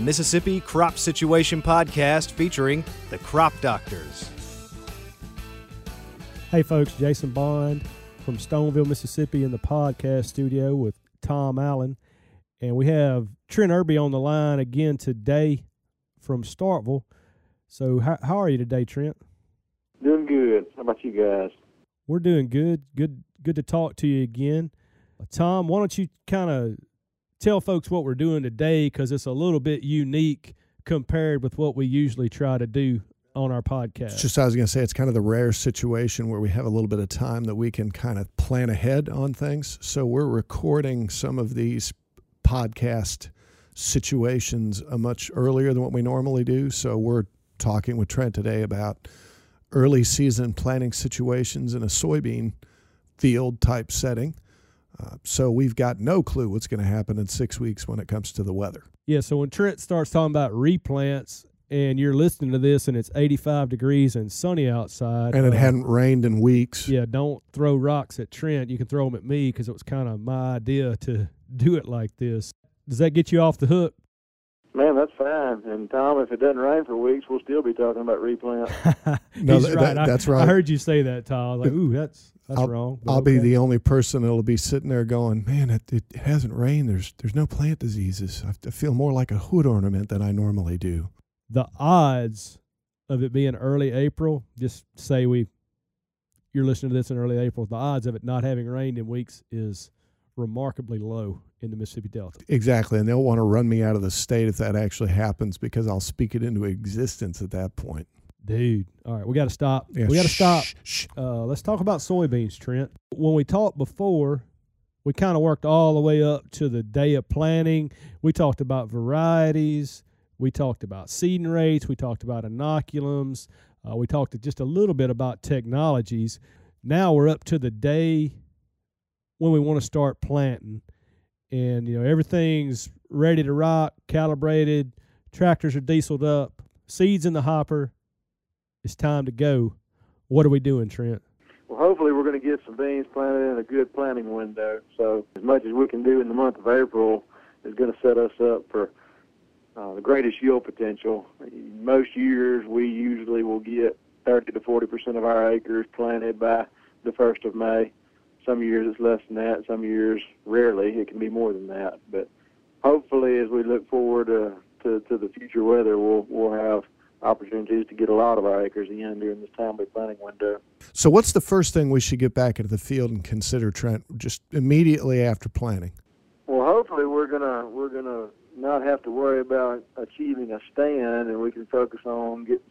the Mississippi Crop Situation Podcast featuring the Crop Doctors. Hey, folks, Jason Bond from Stoneville, Mississippi, in the podcast studio with Tom Allen. And we have Trent Irby on the line again today from Starkville. So, how, how are you today, Trent? Doing good. How about you guys? We're doing good. Good, good to talk to you again. Tom, why don't you kind of tell folks what we're doing today because it's a little bit unique compared with what we usually try to do on our podcast. Just I was going to say it's kind of the rare situation where we have a little bit of time that we can kind of plan ahead on things. So we're recording some of these podcast situations a much earlier than what we normally do. So we're talking with Trent today about early season planting situations in a soybean field type setting. Uh, so we've got no clue what's going to happen in six weeks when it comes to the weather. Yeah. So when Trent starts talking about replants, and you're listening to this, and it's 85 degrees and sunny outside, and it uh, hadn't rained in weeks. Yeah. Don't throw rocks at Trent. You can throw them at me because it was kind of my idea to do it like this. Does that get you off the hook? Man, that's fine. And Tom, if it doesn't rain for weeks, we'll still be talking about replant. No, He's that- right. that- that's I, right. I heard you say that, Tom. I was like, ooh, that's that's I'll, wrong. I'll be the only person that'll be sitting there going, "Man, it, it hasn't rained. There's there's no plant diseases. I I feel more like a hood ornament than I normally do." the odds of it being early April, just say we you're listening to this in early April, the odds of it not having rained in weeks is remarkably low in the Mississippi Delta. Exactly, and they'll want to run me out of the state if that actually happens because I'll speak it into existence at that point. Dude, all right, we got to stop. Yeah, we got to stop. shh. Uh, let's talk about soybeans, Trent. When we talked before, we kind of worked all the way up to the day of planting. We talked about varieties. We talked about seeding rates. We talked about inoculums. Uh, we talked just a little bit about technologies. Now we're up to the day when we want to start planting, and you know everything's ready to rock, calibrated. Tractors are dieseled up, seeds in the hopper. It's time to go. What are we doing, Trent? well, hopefully, we're going to get some beans planted in a good planting window. So, as much as we can do in the month of April is going to set us up for uh, the greatest yield potential. Most years, we usually will get 30 to 40 percent of our acres planted by the first of May. Some years it's less than that. Some years, rarely, it can be more than that. But hopefully, as we look forward uh, to to the future weather, we'll we'll have opportunities to get a lot of our acres in during this timely planting window. So, what's the first thing we should get back into the field and consider, Trent, just immediately after planting? Well, hopefully we're gonna we're gonna not have to worry about achieving a stand, and we can focus on getting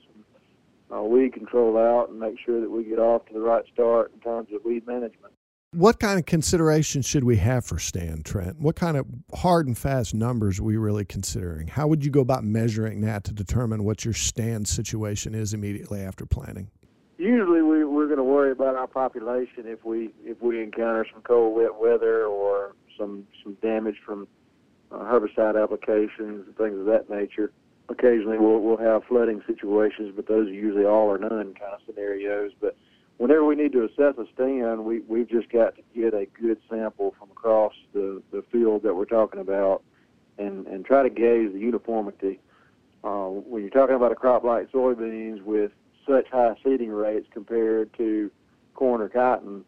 some uh, weed control out and make sure that we get off to the right start in terms of weed management. What kind of considerations should we have for stand, Trent? What kind of hard and fast numbers are we really considering? How would you go about measuring that to determine what your stand situation is immediately after planting? Usually, we, we're going to worry about our population if we if we encounter some cold, wet weather or some some damage from uh, herbicide applications and things of that nature. Occasionally, we'll we'll have flooding situations, but those are usually all or none kind of scenarios. But whenever we need to assess a stand, we we've just got to get a good sample from across the the field that we're talking about, and and try to gauge the uniformity. Uh, when you're talking about a crop like soybeans with such high seeding rates compared to corn or cotton,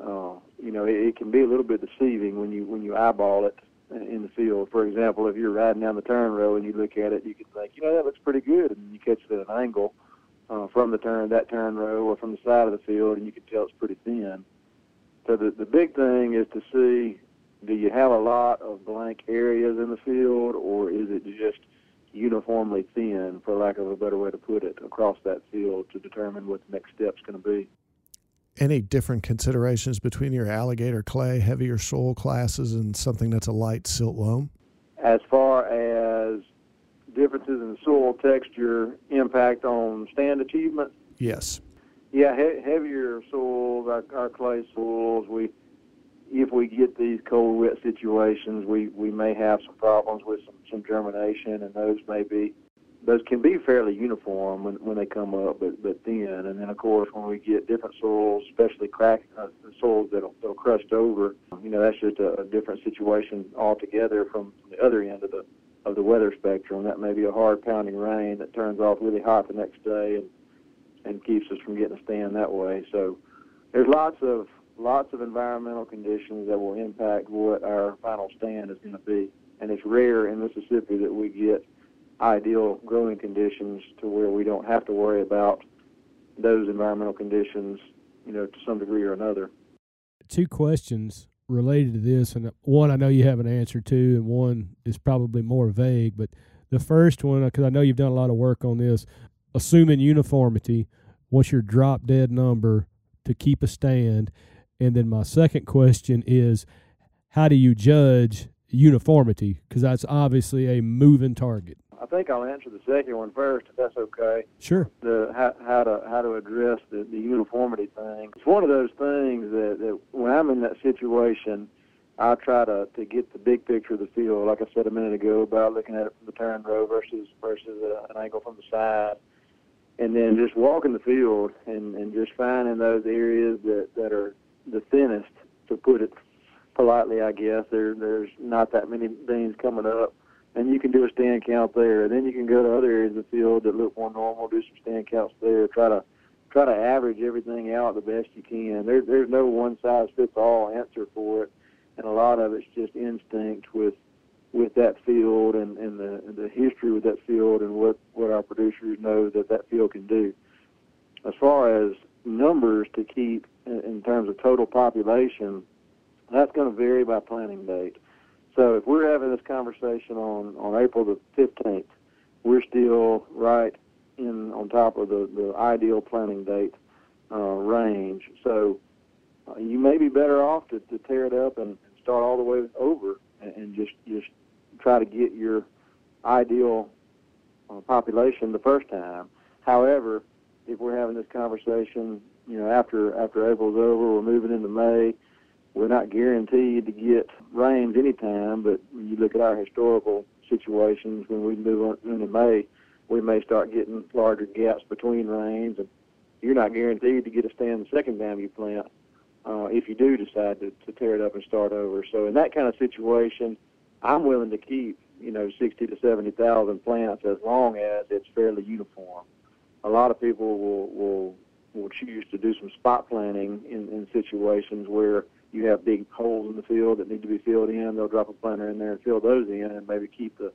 uh, you know, it, it can be a little bit deceiving when you when you eyeball it in the field. For example, if you're riding down the turn row and you look at it, you can think, you know, that looks pretty good, and you catch it at an angle uh, Uh, from the turn that turn row or from the side of the field, and you can tell it's pretty thin. So the the big thing is to see do you have a lot of blank areas in the field, or is it just uniformly thin, for lack of a better way to put it, across that field to determine what the next step's going to be. Any different considerations between your alligator clay, heavier soil classes, and something that's a light silt loam? As far as differences in soil texture impact on stand achievement, Yes. yeah, he- heavier soils, our, our clay soils, we if we get these cold, wet situations, we, we may have some problems with some, some germination, and those may be those can be fairly uniform when, when they come up, but but thin. And then of course when we get different soils, especially crack uh, soils that'll, that'll crust over, you know that's just a, a different situation altogether from the other end of the of the weather spectrum. That may be a hard pounding rain that turns off really hot the next day and and keeps us from getting a stand that way. So there's lots of lots of environmental conditions that will impact what our final stand is going to be. And it's rare in Mississippi that we get ideal growing conditions to where we don't have to worry about those environmental conditions, you know, to some degree or another. Two questions related to this, and one I know you have an answer to, and one is probably more vague. But the first one, because I know you've done a lot of work on this, assuming uniformity, what's your drop dead number to keep a stand? And then my second question is, how do you judge uniformity? Because that's obviously a moving target. I think I'll answer the second one first, if that's okay. Sure. The how, how to how to address the, the uniformity thing. It's one of those things that, that when I'm in that situation, I try to to get the big picture of the field. Like I said a minute ago about looking at it from the turn row versus versus uh, an angle from the side, and then just walking the field and and just finding those areas that that are the thinnest, to put it politely, I guess. There there's not that many beans coming up and you can do a stand count there. And then you can go to other areas of the field that look more normal, do some stand counts there, try to try to average everything out the best you can. There, there's no one size fits all answer for it, and a lot of it's just instinct with with that field and, and the and the history with that field and what what our producers know that that field can do. As far as numbers to keep in, in terms of total population, that's going to vary by planting date. So if we're having this conversation on, on April the 15th, we're still right in on top of the, the ideal planting date uh, range. So uh, you may be better off to, to tear it up and, start all the way over and, and just just try to get your ideal uh, population the first time. However, if we're having this conversation, you know, after after April's over, we're moving into May we're not guaranteed to get rains anytime, but when you look at our historical situations, when we move on into May, we may start getting larger gaps between rains, and you're not guaranteed to get a stand the second time you plant uh, if you do decide to, to tear it up and start over. So in that kind of situation, I'm willing to keep you know 60 to 70 thousand plants as long as it's fairly uniform. A lot of people will will will choose to do some spot planting in, in situations where you have big holes in the field that need to be filled in, they'll drop a planter in there and fill those in, and maybe keep the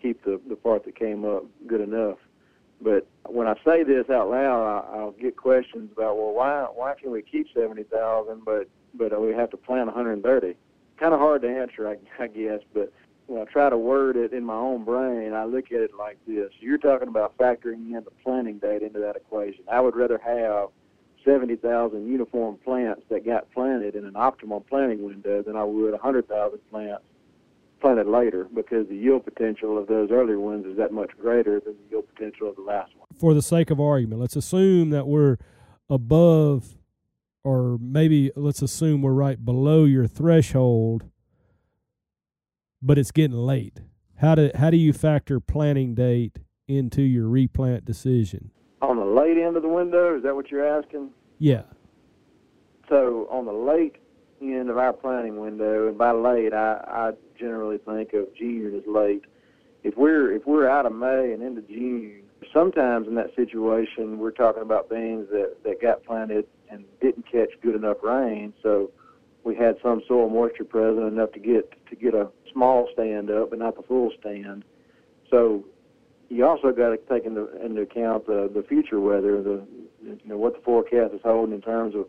keep the the part that came up good enough. But when I say this out loud, I, I'll get questions about, well, why why can we keep seventy thousand, but but we have to plant 130? Kind of hard to answer, I, I guess. But when I try to word it in my own brain, I look at it like this: You're talking about factoring in the planting date into that equation. I would rather have 70,000 uniform plants that got planted in an optimal planting window than I would 100,000 plants planted later because the yield potential of those earlier ones is that much greater than the yield potential of the last one. For the sake of argument, let's assume that we're above or maybe let's assume we're right below your threshold but it's getting late. How do how do you factor planting date into your replant decision? Late end of the window, is that what you're asking? Yeah. So on the late end of our planting window, and by late, I, I generally think of June as late. If we're if we're out of May and into June, sometimes in that situation, we're talking about beans that that got planted and didn't catch good enough rain, so we had some soil moisture present enough to get to get a small stand up, but not the full stand. So you also got to take into into account the the future weather, the you know what the forecast is holding in terms of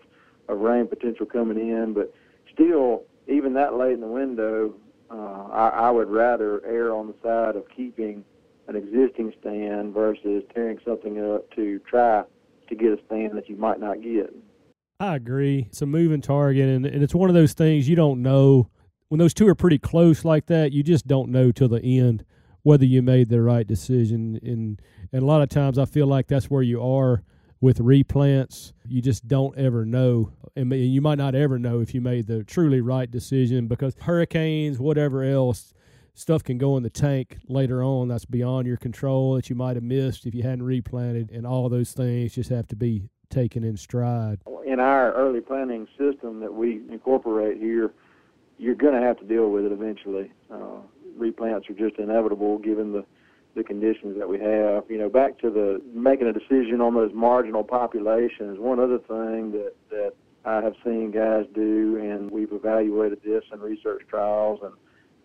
of rain potential coming in. But still, even that late in the window, uh, I, I would rather err on the side of keeping an existing stand versus tearing something up to try to get a stand that you might not get. I agree. It's a moving target, and, and it's one of those things you don't know when those two are pretty close like that. You just don't know till the end whether you made the right decision. And and a lot of times I feel like that's where you are with replants. You just don't ever know, and you might not ever know if you made the truly right decision because hurricanes, whatever else. Stuff can go in the tank later on that's beyond your control that you might have missed if you hadn't replanted, and all those things just have to be taken in stride. In our early planting system that we incorporate here, you're going to have to deal with it eventually. Uh, replants are just inevitable given the the conditions that we have. You know, back to the making a decision on those marginal populations. One other thing that that I have seen guys do, and we've evaluated this in research trials and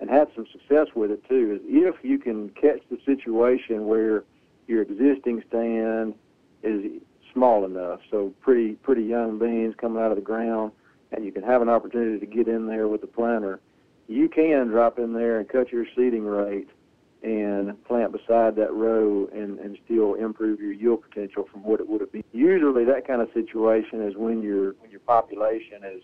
and had some success with it too. Is if you can catch the situation where your existing stand is small enough, so pretty pretty young beans coming out of the ground, and you can have an opportunity to get in there with the planter, you can drop in there and cut your seeding rate and plant beside that row and, and still improve your yield potential from what it would have been. Usually that kind of situation is when your when your population is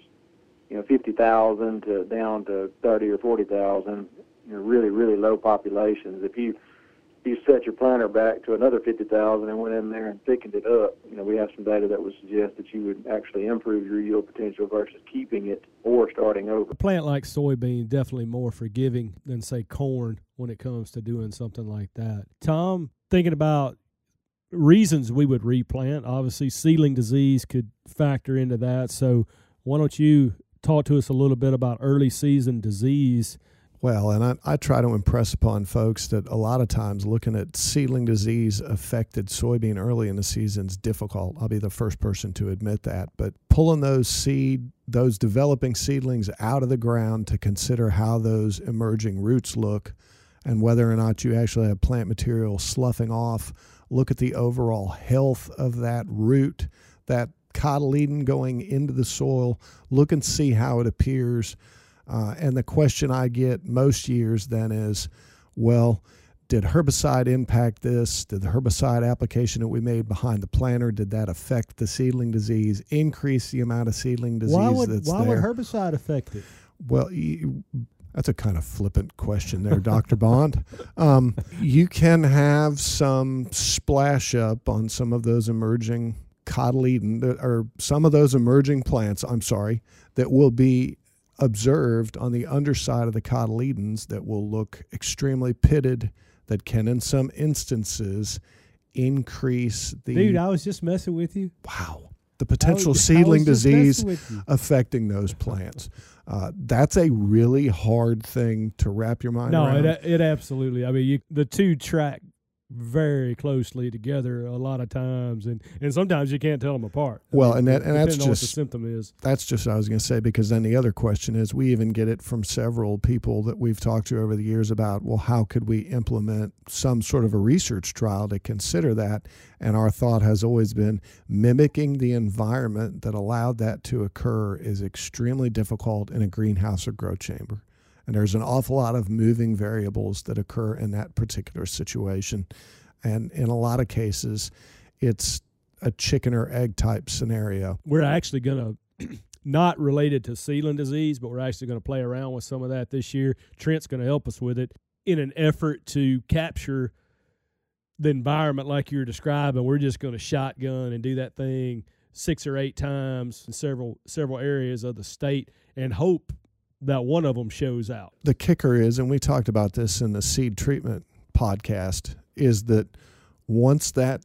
you know fifty thousand to down to thirty or forty thousand, you know, really, really low populations. If you you set your planter back to another 50,000 and went in there and thickened it up, you know, we have some data that would suggest that you would actually improve your yield potential versus keeping it or starting over. A plant like soybean definitely more forgiving than say corn when it comes to doing something like that. Tom, thinking about reasons we would replant, obviously seedling disease could factor into that. So why don't you talk to us a little bit about early season disease well, and I, I, try to impress upon folks that a lot of times looking at seedling disease affected soybean early in the season is difficult. I'll be the first person to admit that. But pulling those seed, those developing seedlings out of the ground to consider how those emerging roots look and whether or not you actually have plant material sloughing off, look at the overall health of that root, that cotyledon going into the soil, look and see how it appears uh, and the question I get most years then is, well, did herbicide impact this? Did the herbicide application that we made behind the planter did that affect the seedling disease? Increase the amount of seedling disease why would, that's why there? would herbicide affect it? Well, you, that's a kind of flippant question there, Dr. Bond. Um, you can have some splash up on some of those emerging cotyledon, or some of those emerging plants, I'm sorry, that will be observed on the underside of the cotyledons that will look extremely pitted, that can, in some instances, increase the. Dude, I was just messing with you. Wow. The potential was, seedling disease affecting those plants. Uh, that's a really hard thing to wrap your mind no, around. No, it, it absolutely. I mean, you, the two track very closely together a lot of times, and, and sometimes you can't tell them apart. Well, I mean, and that and that's just the symptom is. That's just what I was going to say because then the other question is we even get it from several people that we've talked to over the years about well how could we implement some sort of a research trial to consider that, and our thought has always been mimicking the environment that allowed that to occur is extremely difficult in a greenhouse or grow chamber. And there's an awful lot of moving variables that occur in that particular situation. And in a lot of cases, it's a chicken or egg type scenario. We're actually going to, not related to seedling disease, but we're actually going to play around with some of that this year. Trent's going to help us with it in an effort to capture the environment like you're describing. We're just going to shotgun and do that thing six or eight times in several several areas of the state and hope that one of them shows out. The kicker is, and we talked about this in the seed treatment podcast, is that once that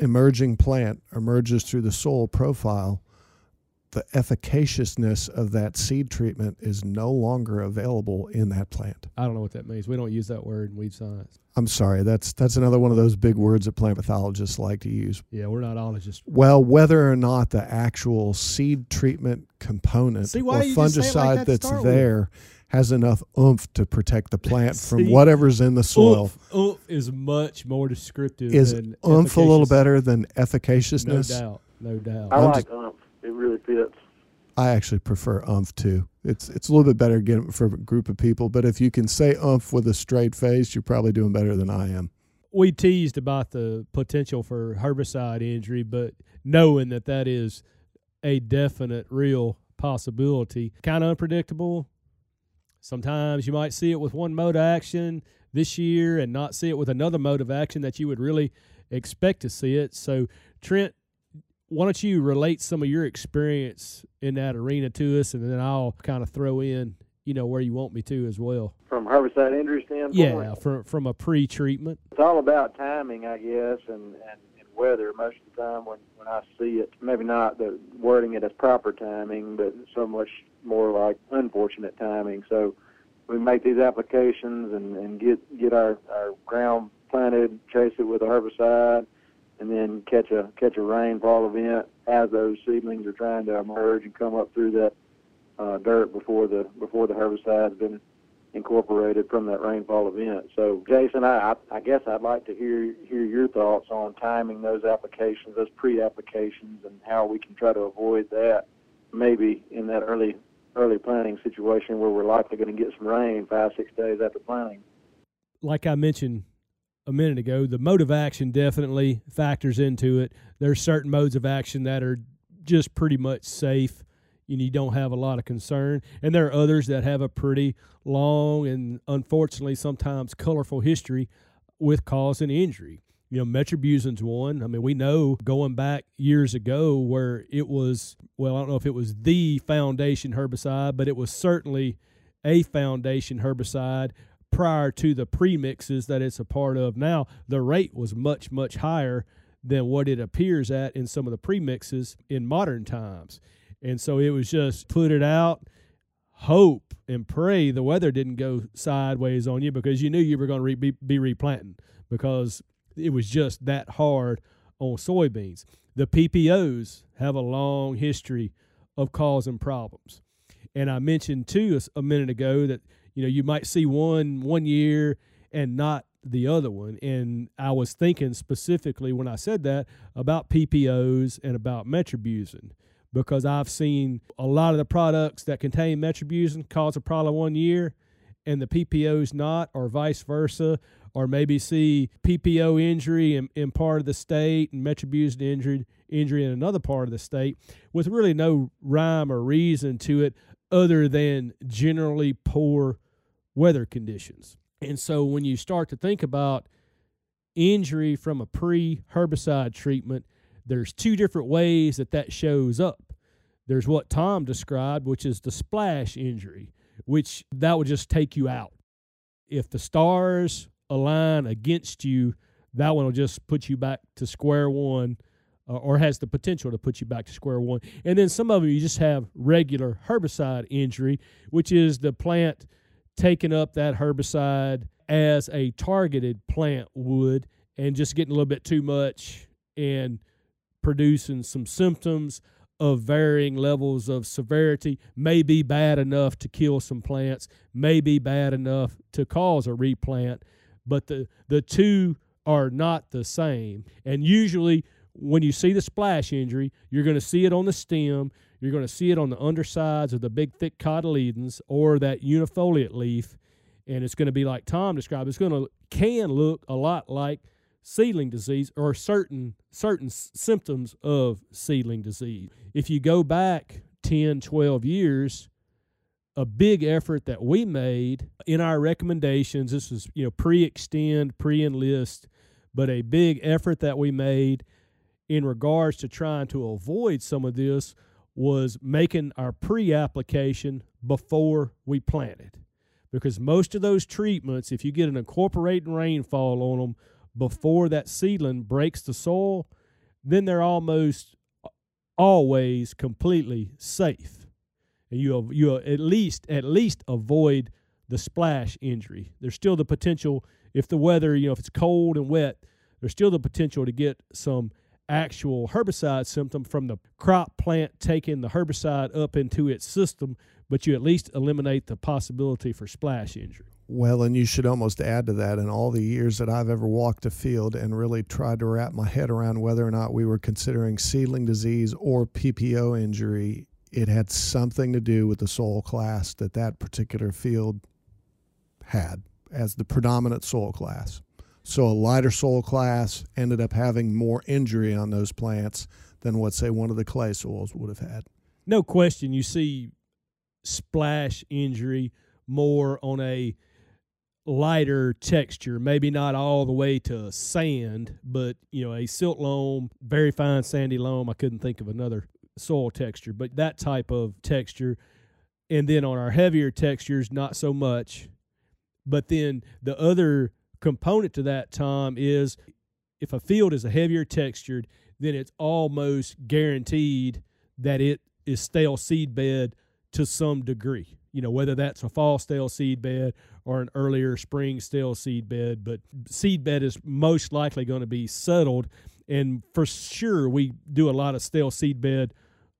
emerging plant emerges through the soil profile, the efficaciousness of that seed treatment is no longer available in that plant. I don't know what that means. We don't use that word in weed science. I'm sorry. That's that's another one of those big words that plant pathologists like to use. Yeah, we're not ologists. Well, whether or not the actual seed treatment component See, or fungicide like that that's there with? has enough oomph to protect the plant See, from whatever's in the soil. Oomph, oomph is much more descriptive. Is oomph a little better than efficaciousness? No doubt. No doubt. I like oomph. It really fits. I actually prefer umph too. It's it's a little bit better getting for a group of people, but if you can say umph with a straight face, you're probably doing better than I am. We teased about the potential for herbicide injury, but knowing that that is a definite, real possibility, kind of unpredictable. Sometimes you might see it with one mode of action this year and not see it with another mode of action that you would really expect to see it. So, Trent, why don't you relate some of your experience in that arena to us, and then I'll kind of throw in, you know, where you want me to as well. From herbicide injury standpoint. Yeah, from from a pre-treatment. It's all about timing, I guess, and and, and weather. Most of the time, when when I see it, maybe not the wording it as proper timing, but so much more like unfortunate timing. So we make these applications and, and get get our, our ground planted, chase it with a herbicide, and then catch a catch a rainfall event as those seedlings are trying to emerge and come up through that uh, dirt before the before the herbicide's been incorporated from that rainfall event. So, Jason, I, I guess I'd like to hear hear your thoughts on timing those applications, those pre-applications, and how we can try to avoid that. Maybe in that early early planting situation where we're likely going to get some rain five six days after planting. Like I mentioned a minute ago, the mode of action definitely factors into it. There's certain modes of action that are just pretty much safe and you don't have a lot of concern. And there are others that have a pretty long and unfortunately sometimes colorful history with causing injury. You know, metribuzin's one. I mean, we know going back years ago where it was, well, I don't know if it was the foundation herbicide, but it was certainly a foundation herbicide prior to the premixes that it's a part of now. The rate was much, much higher than what it appears at in some of the premixes in modern times. And so it was just put it out, hope and pray the weather didn't go sideways on you because you knew you were going to re- be, be replanting because it was just that hard on soybeans. The PPOs have a long history of causing problems. And I mentioned too a minute ago that you know you might see one one year and not the other one. And I was thinking specifically when I said that about PPOs and about metribuzin because I've seen a lot of the products that contain metribuzin cause a problem one year and the PPOs not, or vice versa, or maybe see PPO injury in, in part of the state and metribuzin injury, injury in another part of the state with really no rhyme or reason to it other than generally poor weather conditions. And so when you start to think about injury from a pre herbicide treatment, there's two different ways that that shows up. There's what Tom described, which is the splash injury, which that would just take you out. If the stars align against you, that one will just put you back to square one uh, or has the potential to put you back to square one. And then some of them you just have regular herbicide injury, which is the plant taking up that herbicide as a targeted plant would and just getting a little bit too much and producing some symptoms of varying levels of severity may be bad enough to kill some plants, may be bad enough to cause a replant, but the, the two are not the same. And usually, when you see the splash injury, you're going to see it on the stem, you're going to see it on the undersides of the big, thick cotyledons or that unifoliate leaf, and it's going to be like Tom described. It's going to can look a lot like seedling disease or certain certain symptoms of seedling disease. If you go back 10, 12 years, a big effort that we made in our recommendations, this was, you know, pre-Xtend, pre-enlist, but a big effort that we made in regards to trying to avoid some of this was making our pre-application before we planted. Because most of those treatments, if you get an incorporating rainfall on them, before that seedling breaks the soil, then they're almost always completely safe. And you you at least at least avoid the splash injury. There's still the potential if the weather, you know, if it's cold and wet, there's still the potential to get some actual herbicide symptom from the crop plant taking the herbicide up into its system, but you at least eliminate the possibility for splash injury. Well, and you should almost add to that in all the years that I've ever walked a field and really tried to wrap my head around whether or not we were considering seedling disease or PPO injury, it had something to do with the soil class that that particular field had as the predominant soil class. So a lighter soil class ended up having more injury on those plants than what, say, one of the clay soils would have had. No question. You see splash injury more on a lighter texture, maybe not all the way to sand, but you know, a silt loam, very fine sandy loam. I couldn't think of another soil texture, but that type of texture. And then on our heavier textures, not so much. But then the other component to that, Tom, is if a field is a heavier textured, then it's almost guaranteed that it is stale seed bed to some degree you know, whether that's a fall stale seed bed or an earlier spring stale seed bed. But seed bed is most likely going to be settled. And for sure, we do a lot of stale seed bed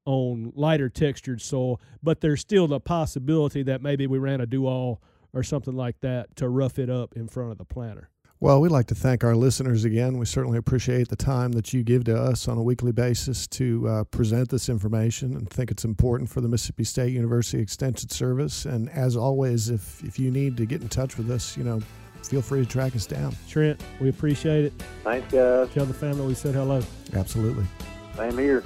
on lighter textured soil, but there's still the possibility that maybe we ran a do all or something like that to rough it up in front of the planter. Well, we'd like to thank our listeners again. We certainly appreciate the time that you give to us on a weekly basis to uh, present this information and think it's important for the Mississippi State University Extension Service. And as always, if, if you need to get in touch with us, you know, feel free to track us down. Trent, we appreciate it. Thanks, guys. Tell the family we said hello. Absolutely. Same here.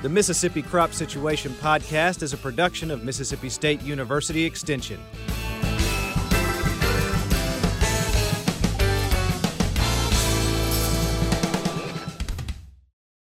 The Mississippi Crop Situation Podcast is a production of Mississippi State University Extension.